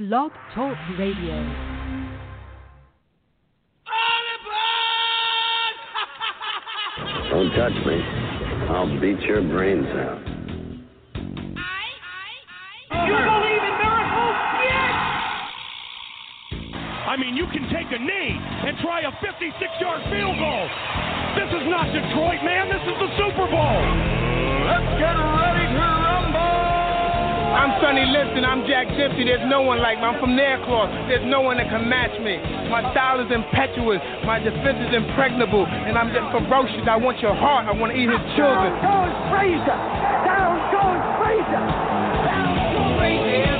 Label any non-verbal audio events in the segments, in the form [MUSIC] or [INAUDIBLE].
Blog Talk Radio. Don't touch me. I'll beat your brains out. You believe in miracles? Yes! I mean, you can take a knee and try a 56 yard field goal. This is not Detroit, man. This is the Super Bowl. Let's get ready to rumble! I'm Sonny Liston, I'm Jack Dempsey. There's no one like me. I'm from Nairclaw. There's no one that can match me. My style is impetuous, my defense is impregnable, and I'm just ferocious. I want your heart, I want to eat his children. Down goes Frazier! Down goes Frazier! Down goes Frazier!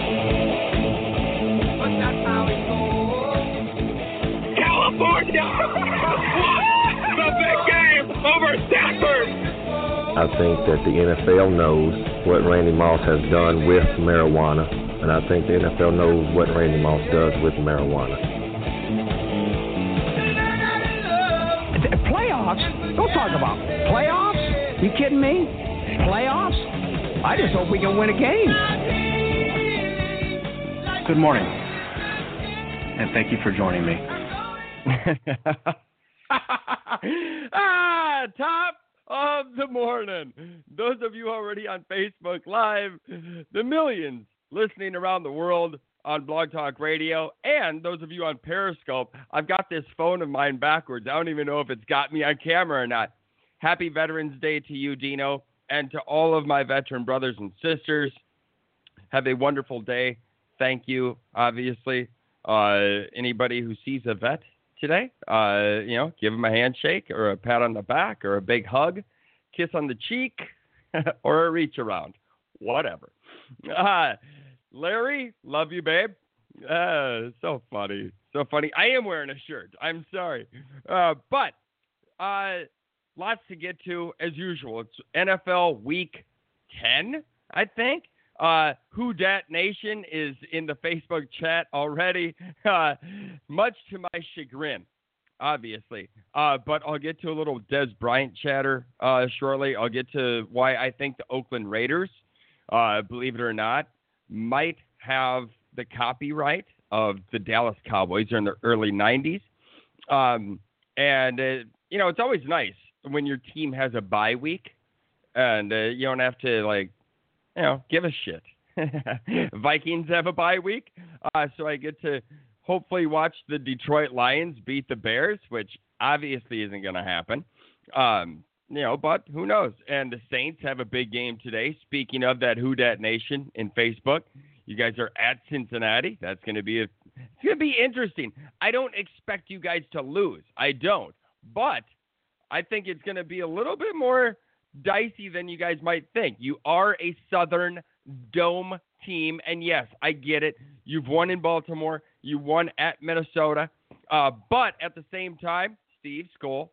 But that's how it goes. California! [LAUGHS] the big game over Stafford. I think that the NFL knows what Randy Moss has done with marijuana, and I think the NFL knows what Randy Moss does with marijuana. Playoffs? Don't talk about playoffs. You kidding me? Playoffs? I just hope we can win a game. Good morning, and thank you for joining me. [LAUGHS] ah, top of the morning. Those of you already on Facebook Live, the millions listening around the world on Blog Talk Radio, and those of you on Periscope. I've got this phone of mine backwards. I don't even know if it's got me on camera or not. Happy Veterans Day to you, Dino, and to all of my veteran brothers and sisters. Have a wonderful day. Thank you, obviously. Uh, anybody who sees a vet today, uh, you know, give them a handshake or a pat on the back or a big hug, kiss on the cheek, [LAUGHS] or a reach around, whatever. [LAUGHS] Uh, Larry, love you, babe. Uh, so funny, so funny. I am wearing a shirt. I'm sorry, uh, but uh, lots to get to as usual. It's NFL Week Ten, I think. Uh, Who Dat Nation is in the Facebook chat already, [LAUGHS] uh, much to my chagrin, obviously. Uh, but I'll get to a little Dez Bryant chatter uh, shortly. I'll get to why I think the Oakland Raiders, uh, believe it or not, might have the copyright of the Dallas Cowboys in the early 90s. Um, and, uh, you know, it's always nice when your team has a bye week and you don't have to, like, you know, give a shit. [LAUGHS] Vikings have a bye week, uh, so I get to hopefully watch the Detroit Lions beat the Bears, which obviously isn't going to happen. Um, you know, but who knows? And the Saints have a big game today. Speaking of that Who Dat Nation in Facebook, you guys are at Cincinnati. That's going to be a, it's going to be interesting. I don't expect you guys to lose. I don't, but I think it's going to be a little bit more dicey than you guys might think. You are a Southern Dome team, and yes, I get it. You've won in Baltimore, you won at Minnesota, uh, but at the same time, Steve Skoll,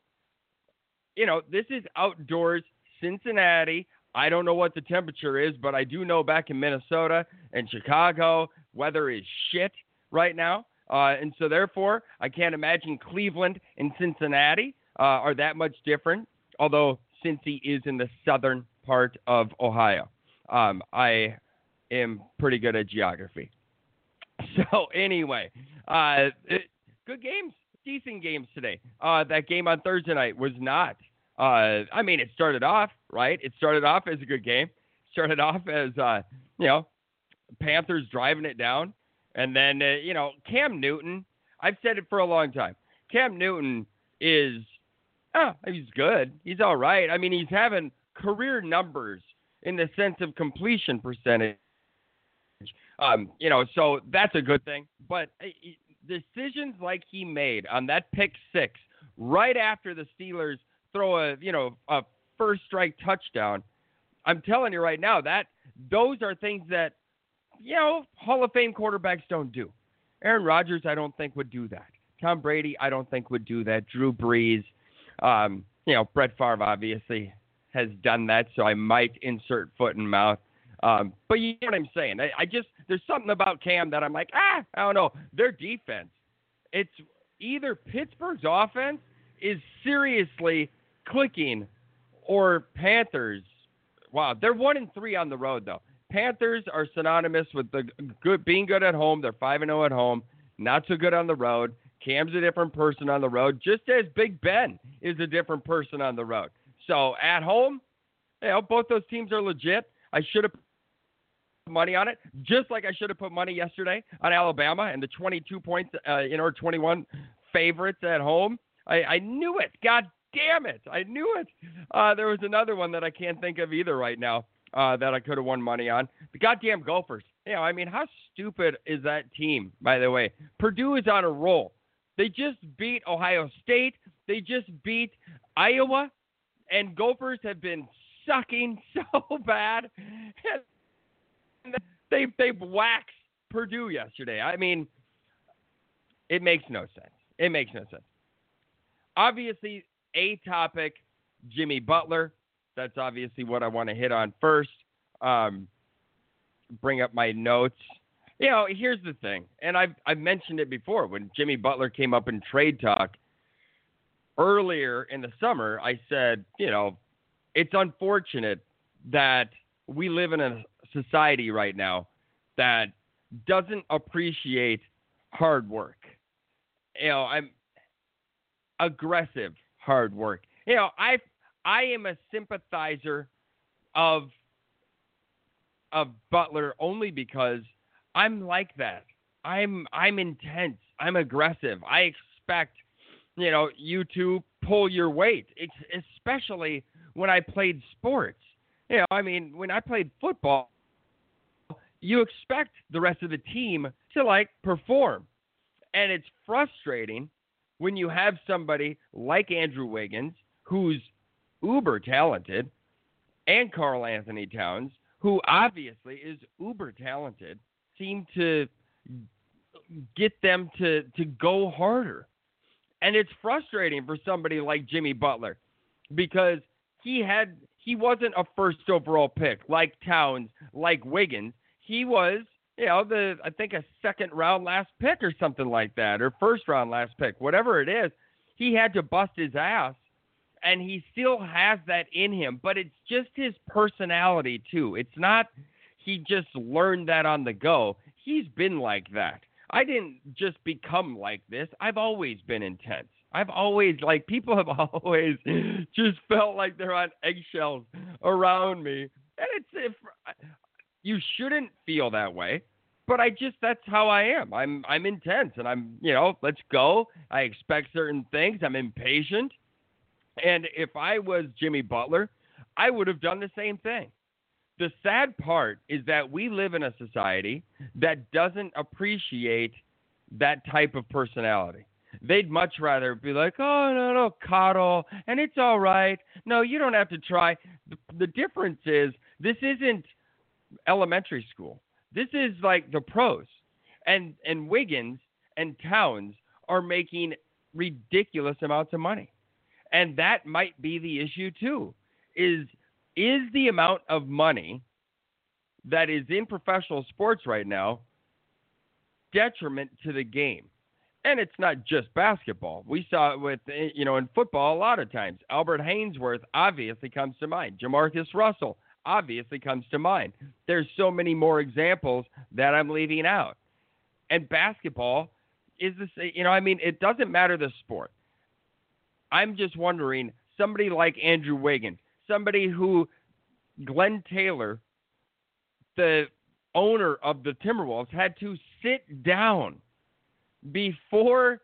you know this is outdoors, Cincinnati. I don't know what the temperature is, but I do know back in Minnesota and Chicago, weather is shit right now. Uh, and so, therefore, I can't imagine Cleveland and Cincinnati uh, are that much different. Although Cincy is in the southern part of Ohio. Um, I am pretty good at geography. [LAUGHS] So anyway, uh, it, good games, decent games today. Uh, that game on Thursday night was not. Uh, I mean, it started off right. It started off as a good game. Started off as uh, you know, Panthers driving it down, and then uh, you know Cam Newton. I've said it for a long time. Cam Newton is oh, he's good. He's all right. I mean, he's having career numbers in the sense of completion percentage. Um, you know, so that's a good thing. But uh, decisions like he made on that pick six right after the Steelers throw a, you know, a first strike touchdown. I'm telling you right now that those are things that, you know, Hall of Fame quarterbacks don't do. Aaron Rodgers, I don't think would do that. Tom Brady, I don't think would do that. Drew Brees, um, you know, Brett Favre obviously has done that, so I might insert foot and mouth. Um, but you know what I'm saying? I, I just there's something about Cam that I'm like, ah, I don't know. Their defense, it's either Pittsburgh's offense is seriously clicking, or Panthers. Wow, they're one and three on the road though. Panthers are synonymous with the good being good at home. They're five and zero at home, not so good on the road. Cam's a different person on the road, just as Big Ben is a different person on the road. So at home, you know, both those teams are legit. I should have put money on it, just like I should have put money yesterday on Alabama and the 22 points, uh, you know, 21 favorites at home. I, I knew it. God damn it. I knew it. Uh, there was another one that I can't think of either right now uh, that I could have won money on. The goddamn Gophers. You know, I mean, how stupid is that team, by the way? Purdue is on a roll. They just beat Ohio State. They just beat Iowa. And Gophers have been sucking [LAUGHS] so bad. they they waxed Purdue yesterday. I mean, it makes no sense. It makes no sense. Obviously, a topic, Jimmy Butler. That's obviously what I want to hit on first. Um, bring up my notes. You know, here's the thing, and I've I've mentioned it before when Jimmy Butler came up in trade talk earlier in the summer. I said, you know, it's unfortunate that we live in a society right now that doesn't appreciate hard work. You know, I'm aggressive hard work. You know, I I am a sympathizer of of Butler only because I'm like that. I'm I'm intense. I'm aggressive. I expect, you know, you to pull your weight. It's especially when I played sports. You know, I mean, when I played football, you expect the rest of the team to like perform. And it's frustrating when you have somebody like Andrew Wiggins, who's uber talented, and Karl-Anthony Towns, who obviously is uber talented, seem to get them to, to go harder. And it's frustrating for somebody like Jimmy Butler because he had he wasn't a first overall pick like Towns, like Wiggins. He was, you know, the I think a second round last pick or something like that, or first round last pick, whatever it is. He had to bust his ass, and he still has that in him. But it's just his personality too. It's not he just learned that on the go. He's been like that. I didn't just become like this. I've always been intense. I've always like people have [LAUGHS] always just felt like they're on eggshells around me, and it's if you shouldn't feel that way, but I just that's how I am. I'm I'm intense, and I'm you know let's go. I expect certain things. I'm impatient, and if I was Jimmy Butler, I would have done the same thing. The sad part is that we live in a society that doesn't appreciate that type of personality. They'd much rather be like, oh, no, no, coddle, and it's all right. No, you don't have to try. The, the difference is this isn't elementary school. This is like the pros. And, and Wiggins and Towns are making ridiculous amounts of money. And that might be the issue too. Is is the amount of money that is in professional sports right now detriment to the game? And it's not just basketball. We saw it with, eh, you know, in football a lot of times. Albert Haynesworth obviously comes to mind. Jamarcus Russell obviously comes to mind. There's so many more examples that I'm leaving out. And basketball is the same. You know, I mean, it doesn't matter the sport. I'm just wondering somebody like Andrew Wiggins, somebody who Glen Taylor, the owner of the Timberwolves, had to sit down before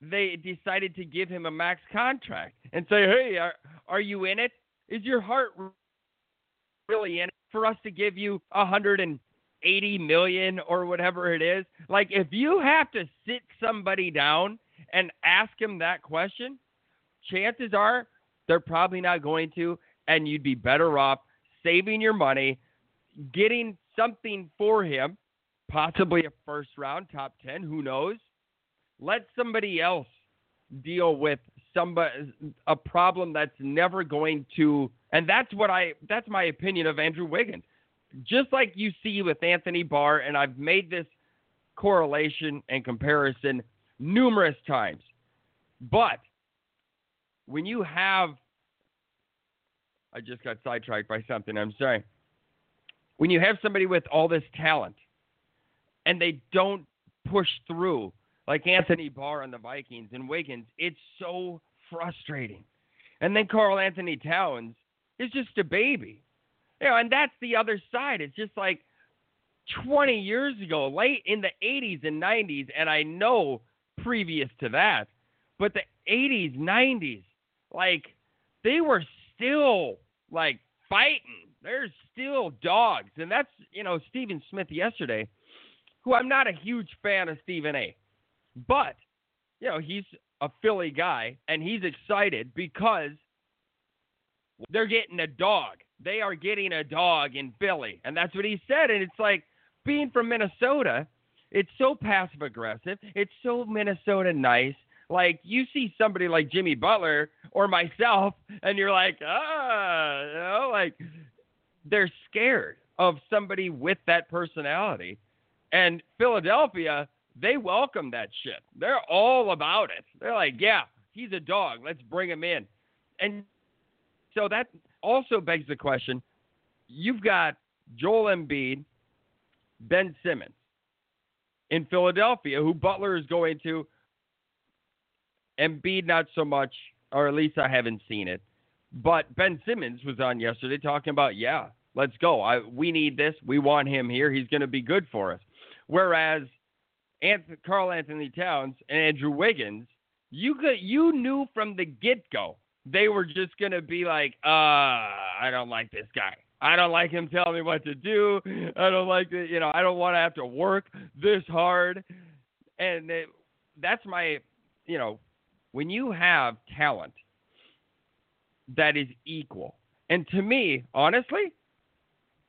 they decided to give him a max contract and say, "Hey, are, are you in it? Is your heart really in it for us to give you a hundred and eighty million or whatever it is?" Like, if you have to sit somebody down and ask him that question, chances are they're probably not going to, and you'd be better off saving your money, getting something for him possibly a first round top 10, who knows? Let somebody else deal with somebody a problem that's never going to and that's what I that's my opinion of Andrew Wiggins. Just like you see with Anthony Barr and I've made this correlation and comparison numerous times. But when you have I just got sidetracked by something, I'm sorry. when you have somebody with all this talent and they don't push through like Anthony Barr on the Vikings and Wiggins, it's so frustrating. And then Karl-Anthony Towns is just a baby. You know, and that's the other side. It's just like 20 years ago, late in the 80s and 90s, and I know previous to that, but the 80s, 90s, like they were still like fighting. They're still dogs. And that's, you know, Stephen Smith yesterday, who I'm not a huge fan of Stephen A. But, you know, he's a Philly guy and he's excited because they're getting a dog. They are getting a dog in Philly. And that's what he said. And it's like being from Minnesota, it's so passive aggressive. It's so Minnesota nice. Like you see somebody like Jimmy Butler or myself, and you're like, ah, you know, like they're scared of somebody with that personality. And Philadelphia, they welcome that shit. They're all about it. They're like, yeah, he's a dog. Let's bring him in. And so that also begs the question you've got Joel Embiid, Ben Simmons in Philadelphia, who Butler is going to. Embiid, not so much, or at least I haven't seen it. But Ben Simmons was on yesterday talking about, yeah, let's go. I, we need this. We want him here. He's going to be good for us. Whereas Karl-Anthony Towns and Andrew Wiggins, you could you knew from the get go they were just going to be like, uh, I don't like this guy. I don't like him telling me what to do. I don't like it. You know, I don't want to have to work this hard. And that's my, you know, when you have talent that is equal, and to me, honestly,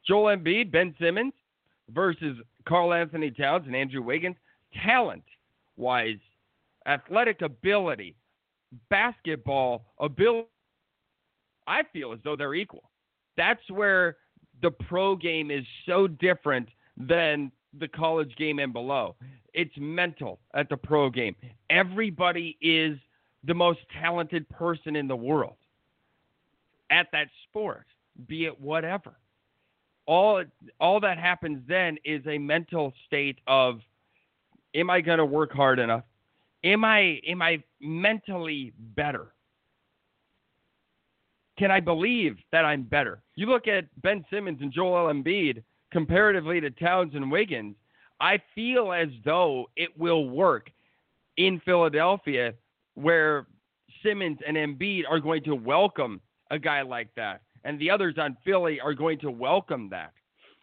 Joel Embiid, Ben Simmons versus Karl-Anthony Towns and Andrew Wiggins, talent wise, athletic ability, basketball ability, I feel as though they're equal. That's where the pro game is so different than the college game and below. It's mental at the pro game. Everybody is the most talented person in the world at that sport, be it whatever. All all that happens then is a mental state of am I going to work hard enough? Am I am I mentally better? Can I believe that I'm better? You look at Ben Simmons and Joel Embiid comparatively to Towns and Wiggins, I feel as though it will work in Philadelphia where Simmons and Embiid are going to welcome a guy like that, and the others on Philly are going to welcome that.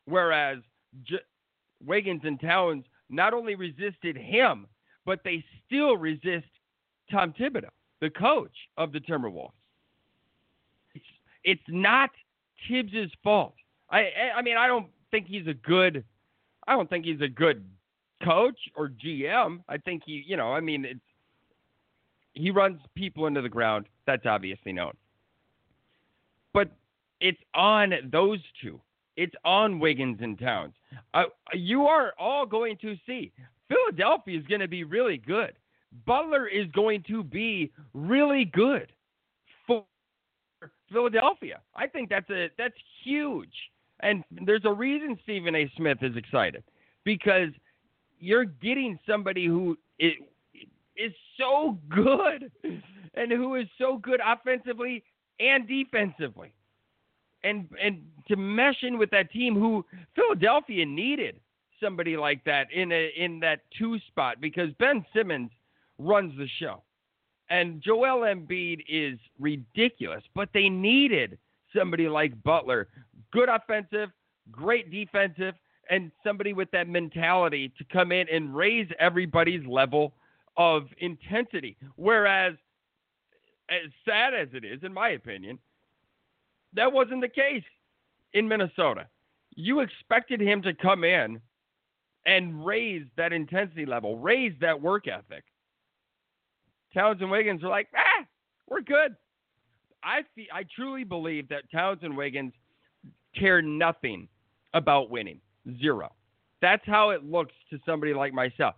Whereas J- Wiggins and Towns not only resisted him, but they still resist Tom Thibodeau, the coach of the Timberwolves. It's, it's not Thibs's fault. I I mean I don't think he's a good I don't think he's a good coach or GM. I think he, you know, I mean it's he runs people into the ground. That's obviously known. But it's on those two. It's on Wiggins and Towns. Uh, you are all going to see Philadelphia is going to be really good. Butler is going to be really good for Philadelphia. I think that's a that's huge. And there's a reason Stephen A. Smith is excited because you're getting somebody who is, is so good and who is so good offensively and defensively. And and to mesh in with that team who Philadelphia needed somebody like that in a in that two spot because Ben Simmons runs the show. And Joel Embiid is ridiculous, but they needed somebody like Butler, good offensive, great defensive, and somebody with that mentality to come in and raise everybody's level of intensity. Whereas, as sad as it is, in my opinion, that wasn't the case in Minnesota. You expected him to come in and raise that intensity level, raise that work ethic. Towns and Wiggins are like, ah, we're good. I feel, I truly believe that Towns and Wiggins care nothing about winning. Zero. That's how it looks to somebody like myself.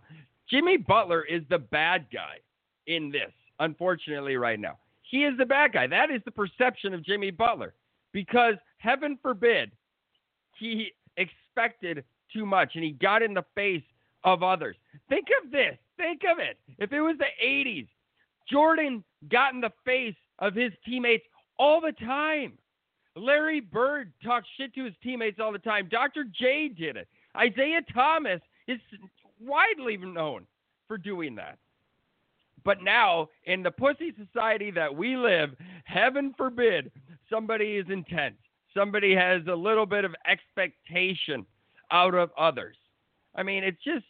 Jimmy Butler is the bad guy in this, unfortunately, right now. He is the bad guy. That is the perception of Jimmy Butler. Because heaven forbid he expected too much and he got in the face of others. Think of this. Think of it. If it was the 80s, Jordan got in the face of his teammates all the time. Larry Bird talked shit to his teammates all the time. Dr. J did it. Isiah Thomas is widely known for doing that. But now, in the pussy society that we live, heaven forbid somebody is intense. Somebody has a little bit of expectation out of others. I mean, it's just,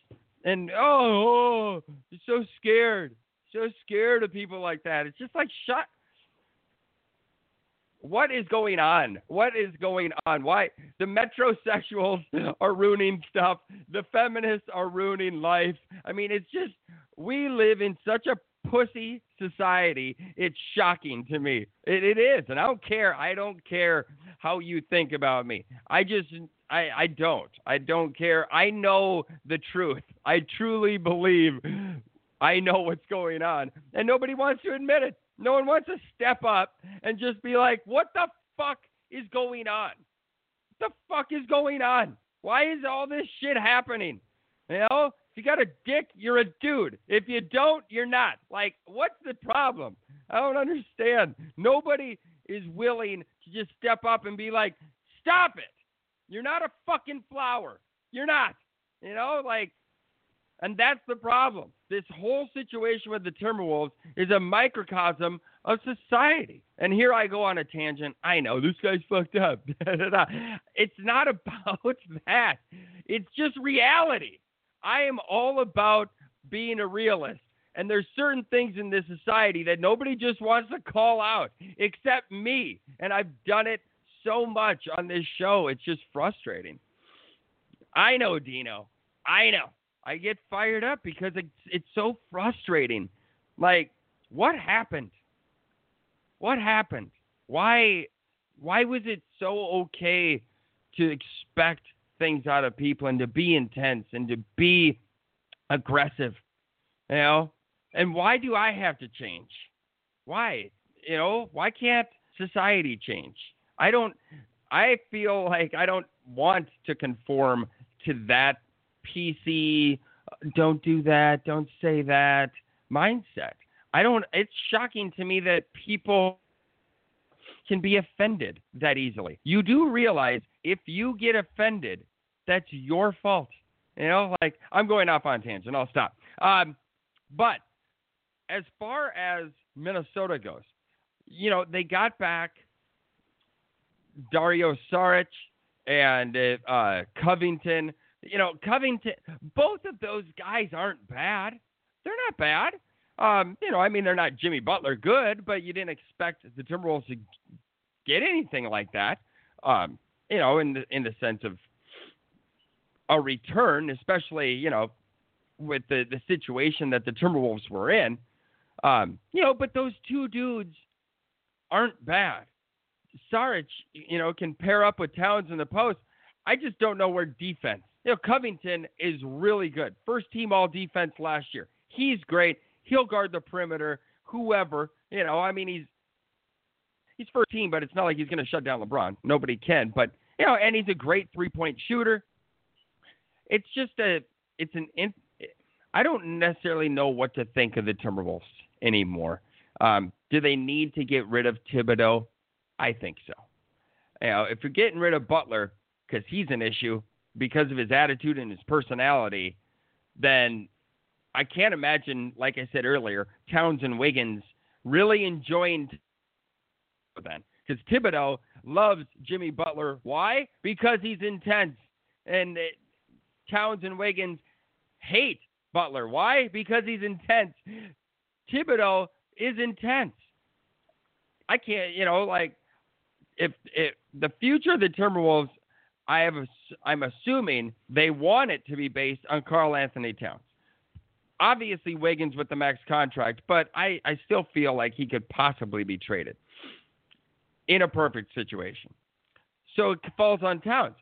and oh, oh, oh so scared. So scared of people like that. It's just like, shut. What is going on? What is going on? Why the metrosexuals [LAUGHS] are ruining stuff? The feminists are ruining life. I mean, it's just we live in such a pussy society. It's shocking to me. It, it is, and I don't care. I don't care how you think about me. I just, I, I don't. I don't care. I know the truth. I truly believe I know what's going on, and nobody wants to admit it. No one wants to step up and just be like, "What the fuck is going on? What the fuck is going on? Why is all this shit happening?" You know, if you got a dick, you're a dude. If you don't, you're not. Like, what's the problem? I don't understand. Nobody is willing to just step up and be like, stop it. You're not a fucking flower. You're not. You know, like, and that's the problem. This whole situation with the Timberwolves is a microcosm of society. And here I go on a tangent. I know this guy's fucked up. [LAUGHS] it's not [LAUGHS] about that. It's just reality. I am all about being a realist. And there's certain things in this society that nobody just wants to call out except me. And I've done it so much on this show. It's just frustrating. I know, Dino. I know. I get fired up because it's, it's so frustrating. Like, what happened? What happened? Why why was it so okay to expect things out of people and to be intense and to be aggressive. You know? And why do I have to change? Why? You know, why can't society change? I don't I feel like I don't want to conform to that PC don't do that, don't say that mindset. I don't it's shocking to me that people can be offended that easily. You do realize if you get offended, that's your fault. You know, like I'm going off on tangent. I'll stop. Um, but as far as Minnesota goes, you know, they got back Dario Saric and uh, Covington. You know, Covington, both of those guys aren't bad. They're not bad. Um, you know, I mean, they're not Jimmy Butler good, but you didn't expect the Timberwolves to get anything like that. Um, you know, in the in the sense of a return, especially you know with the the situation that the Timberwolves were in. Um, you know, but those two dudes aren't bad. Saric, you know, can pair up with Towns in the post. I just don't know where defense. You know, Covington is really good. First team all defense last year. He's great. He'll guard the perimeter. Whoever, you know, I mean, he's he's first team, but it's not like he's going to shut down LeBron. Nobody can. But you know, and he's a great three point shooter. It's just a, it's an. In, I don't necessarily know what to think of the Timberwolves anymore. Um, do they need to get rid of Thibodeau? I think so. You know, if you're getting rid of Butler because he's an issue because of his attitude and his personality, then I can't imagine, like I said earlier, Towns and Wiggins really enjoying then because Thibodeau loves Jimmy Butler. Why? Because he's intense, and it, Towns and Wiggins hate Butler. Why? Because he's intense. Thibodeau is intense. I can't, you know, like if if the future of the Timberwolves, I have, I'm assuming they want it to be based on Karl-Anthony Towns. Obviously, Wiggins with the max contract, but I, I still feel like he could possibly be traded in a perfect situation. So it falls on Towns.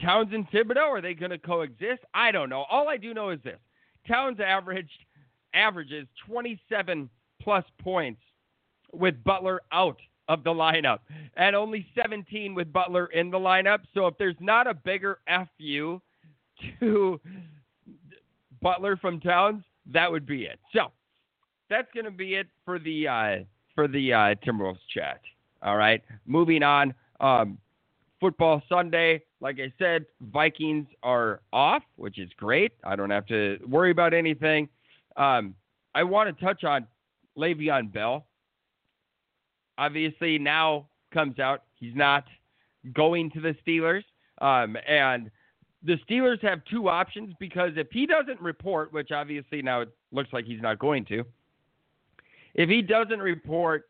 Towns and Thibodeau, are they going to coexist? I don't know. All I do know is this Towns averaged averages 27 plus points with Butler out of the lineup and only 17 with Butler in the lineup. So if there's not a bigger FU to Butler from Towns, that would be it. So that's going to be it for the uh, for the uh, Timberwolves chat. All right, moving on. Um, football Sunday, like I said, Vikings are off, which is great. I don't have to worry about anything. Um, I want to touch on Le'Veon Bell. Obviously, now comes out he's not going to the Steelers, um, and the Steelers have two options because if he doesn't report, which obviously now it looks like he's not going to, if he doesn't report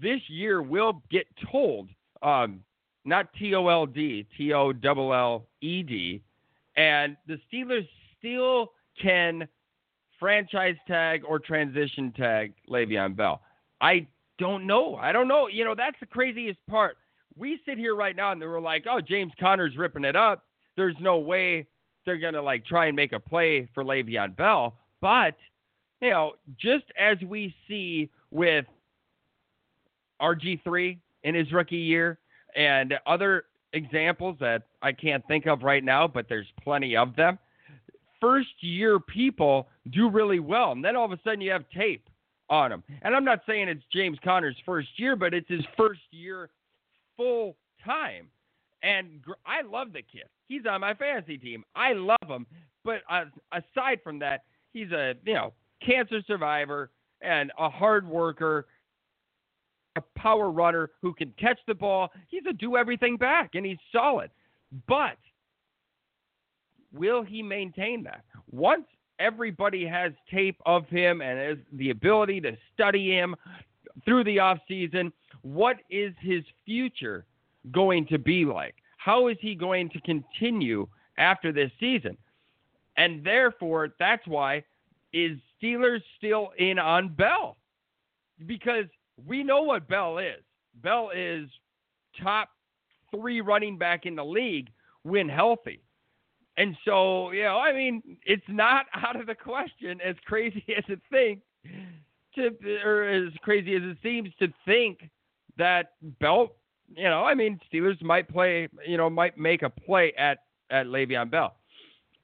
this year, we'll get tolled, um, not T O L D, T O L L E D, and the Steelers still can franchise tag or transition tag Le'Veon Bell. I don't know. I don't know. You know, that's the craziest part. We sit here right now and we're like, oh, James Conner's ripping it up. There's no way they're going to like try and make a play for Le'Veon Bell. But, you know, just as we see with RG3 in his rookie year and other examples that I can't think of right now, but there's plenty of them. First year people do really well. And then all of a sudden you have tape on him. And I'm not saying it's James Conner's first year, but it's his first year full time. And I love the kid. He's on my fantasy team. I love him. But uh, aside from that, he's a you know cancer survivor and a hard worker, a power runner who can catch the ball. He's a do everything back, and he's solid. But will he maintain that? Once everybody has tape of him and has the ability to study him through the off season, what is his future going to be like? How is he going to continue after this season? And therefore, that's why is Steelers still in on Bell? Because we know what Bell is. Bell is top three running back in the league when healthy. And so, you know, I mean, it's not [LAUGHS] out of the question, as crazy [LAUGHS] as it thinks, to, or as crazy as it seems to think that Bell, you know, I mean, Steelers might play, you know, might make a play at at Le'Veon Bell.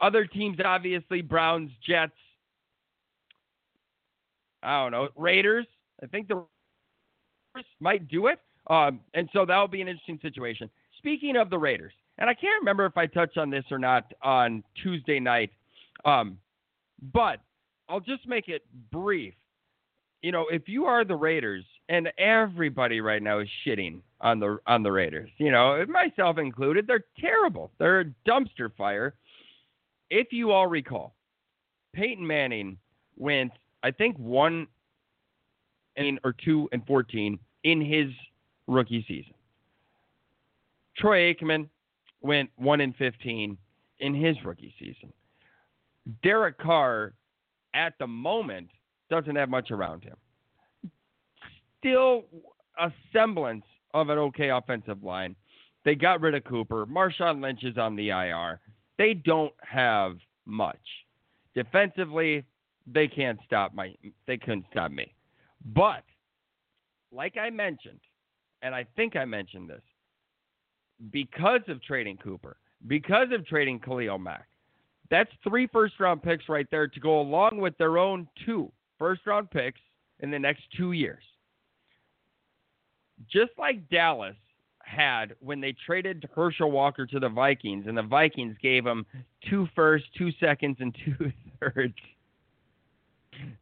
Other teams, obviously, Browns, Jets, I don't know, Raiders. I think the Raiders might do it, um, and so that'll be an interesting situation. Speaking of the Raiders, and I can't remember if I touched on this or not on Tuesday night, um, but I'll just make it brief. You know, if you are the Raiders, and everybody right now is shitting on the on the Raiders, you know, myself included, they're terrible. They're a dumpster fire. If you all recall, Peyton Manning went, I think, one or two and fourteen in his rookie season. Troy Aikman went 1 in 15 in his rookie season. Derek Carr, at the moment, doesn't have much around him. Still a semblance of an okay offensive line. They got rid of Cooper. Marshawn Lynch is on the IR. They don't have much. Defensively, they can't stop my they couldn't stop me. But like I mentioned, and I think I mentioned this, because of trading Cooper, because of trading Khalil Mack. That's three first round picks right there to go along with their own two first round picks in the next two years. Just like Dallas had when they traded Herschel Walker to the Vikings, and the Vikings gave him two firsts, two seconds, and two [LAUGHS] thirds,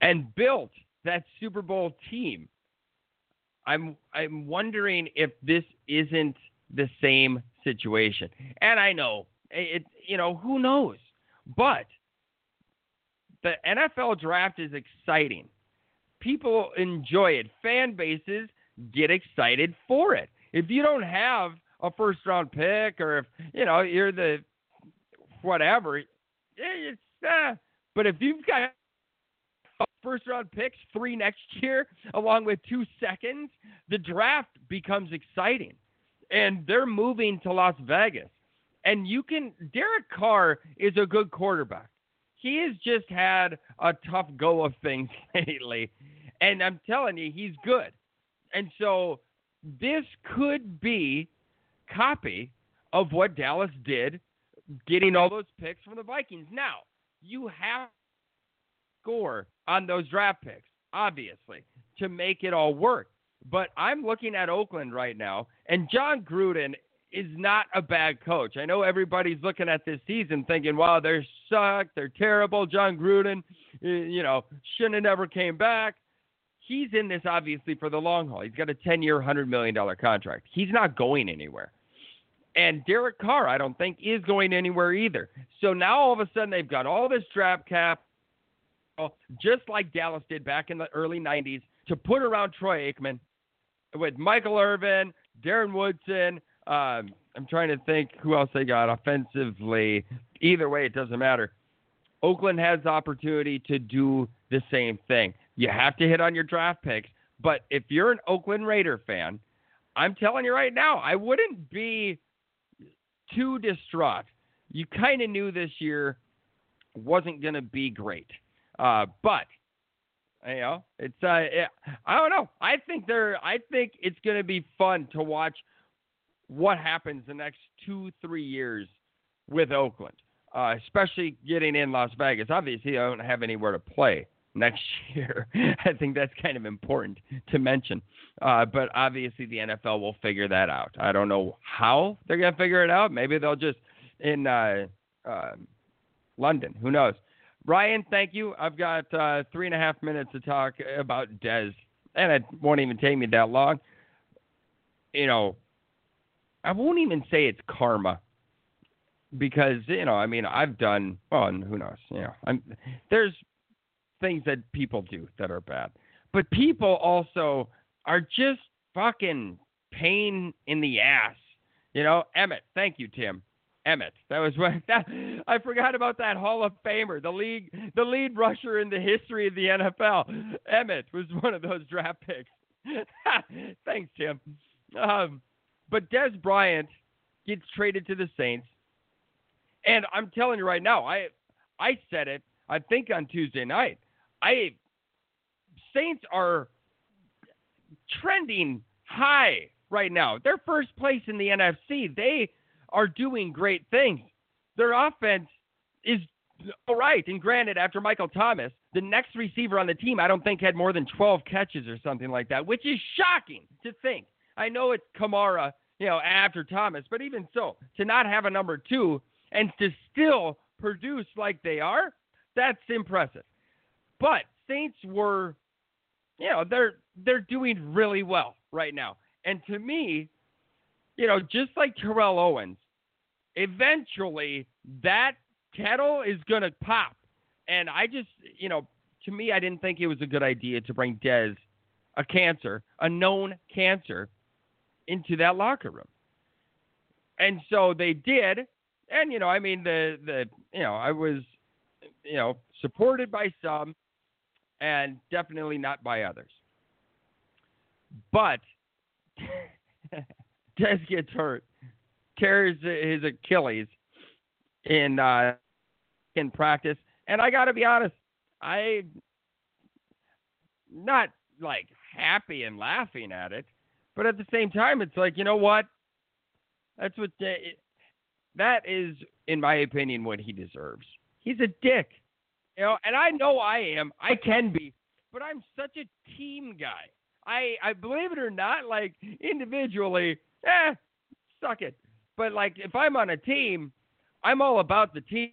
and built that Super Bowl team. I'm I'm wondering if this isn't the same situation. And I know it you know, who knows? But the NFL draft is exciting. People enjoy it. Fan bases get excited for it. If you don't have a first round pick or if, you know, you're the whatever, it's uh, but if you've got first round picks, three next year, along with two seconds, the draft becomes exciting and they're moving to Las Vegas. And you can, Derek Carr is a good quarterback. He has just had a tough go of things [LAUGHS] lately. And I'm telling you, he's good. And so this could be copy of what Dallas did getting all those picks from the Vikings. Now, you have to score on those draft picks, obviously, to make it all work. But I'm looking at Oakland right now, and Jon Gruden is not a bad coach. I know everybody's looking at this season thinking, wow, they're suck, they're terrible. Jon Gruden, you know, shouldn't have never came back. He's in this obviously for the long haul. He's got a 10 year, $100 million contract. He's not going anywhere. And Derek Carr, I don't think, is going anywhere either. So now all of a sudden they've got all this draft cap, just like Dallas did back in the early 90s, to put around Troy Aikman with Michael Irvin, Darren Woodson, um, I'm trying to think who else they got offensively. Either way, it doesn't matter. Oakland has opportunity to do the same thing. You have to hit on your draft picks, but if you're an Oakland Raider fan, I'm telling you right now, I wouldn't be too distraught. You kind of knew this year wasn't going to be great, uh, but you know, it's uh, I don't know. I think they're. I think it's going to be fun to watch what happens the next two, three years with Oakland, uh, especially getting in Las Vegas. Obviously, I don't have anywhere to play next [LAUGHS] year. I think that's kind of important to mention. Uh, but obviously, the NFL will figure that out. I don't know how they're going to figure it out. Maybe they'll just in uh, uh, London. Who knows? Ryan, thank you. I've got uh, three and a half minutes to talk about Dez, and it won't even take me that long. You know, I won't even say it's karma because you know, I mean, I've done well, and who knows, you know, I'm there's things that people do that are bad, but people also are just fucking pain in the ass. You know, Emmett. Thank you, Tim. Emmett. That was what [LAUGHS] that I forgot about that Hall of Famer, the league, the lead rusher in the history of the NFL. Emmett was [LAUGHS] one of those draft picks. [LAUGHS] Thanks, Tim. Um, but Dez Bryant gets traded to the Saints, and I'm telling you right now, I I said it. I think on Tuesday night, I Saints are trending high right now. They're first place in the NFC. They are doing great things. Their offense is all right. And granted, after Michael Thomas, the next receiver on the team, I don't think had more than 12 catches or something like that, which is shocking to think. I know it's Kamara you know, after Thomas. But even so, to not have a number two and to still produce like they are, that's impressive. But Saints were, you know, they're they're doing really well right now. And to me, you know, just like Terrell Owens, eventually that kettle is going to pop. And I just, you know, to me, I didn't think it was a good idea to bring Dez, a cancer, a known cancer, into that locker room. And so they did. And, you know, I mean, the, the, you know, I was, you know, supported by some and definitely not by others. But [LAUGHS] Dez gets hurt, tears his Achilles in uh, in practice, and I got to be honest, I not like happy and laughing at it, but at the same time, it's like, you know what? That's what they, that is, in my opinion, what he deserves. He's a dick, you know. And I know I am. I can be, but I'm such a team guy. I, I believe it or not, like individually, eh, suck it. But like if I'm on a team, I'm all about the team.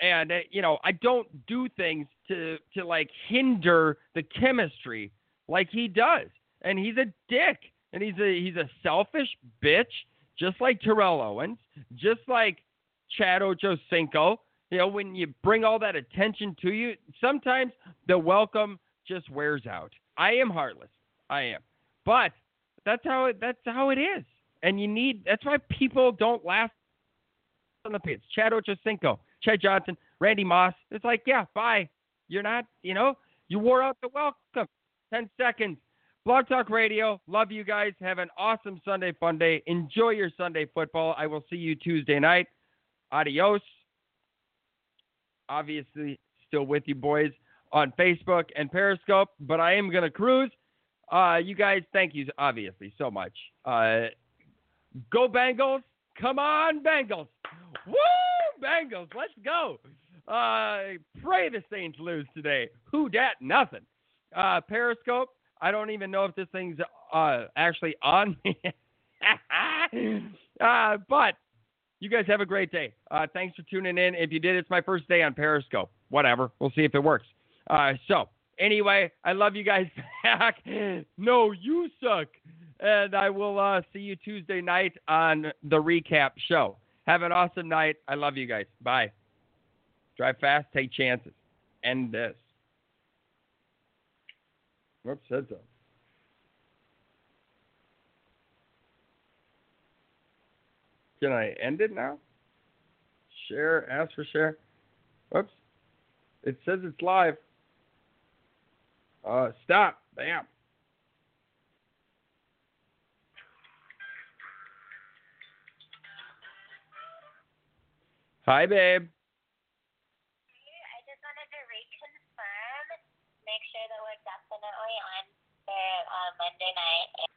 And uh, you know, I don't do things to to like hinder the chemistry like he does and he's a dick, and he's a he's a selfish bitch, just like Terrell Owens, just like Chad Ochocinco. You know, when you bring all that attention to you, sometimes the welcome just wears out. I am heartless. I am, but that's how it, that's how it is, and you need. That's why people don't last on the pitch. Chad Ochocinco, Chad Johnson, Randy Moss. It's like, yeah, bye. You're not. You know, you wore out the welcome. Ten seconds. Blog Talk Radio. Love you guys. Have an awesome Sunday fun day. Enjoy your Sunday football. I will see you Tuesday night. Adios. Obviously, still with you boys on Facebook and Periscope, but I am to cruise. uh, you guys, thank you obviously so much. Uh, go Bengals! Come on, Bengals! Woo, Bengals! Let's go. Uh, pray the Saints lose today. Who dat? Nothing. Uh, Periscope. I don't even know if this thing's uh, actually on [LAUGHS] me. uh, but you guys have a great day. Uh, thanks for tuning in. If you did, it's my first day on Periscope. Whatever. We'll see if it works. Uh, so, anyway, I love you guys [LAUGHS] back. No, you suck. And I will uh, see you Tuesday night on the recap show. Have an awesome night. I love you guys. Bye. Drive fast, take chances. End this. Whoops, said so. Can I end it now? Share, ask for share. Whoops. It says it's live. Uh, stop. Bam. Hi, babe. I just wanted to reconfirm, make sure that we're definitely on there on uh, Monday night.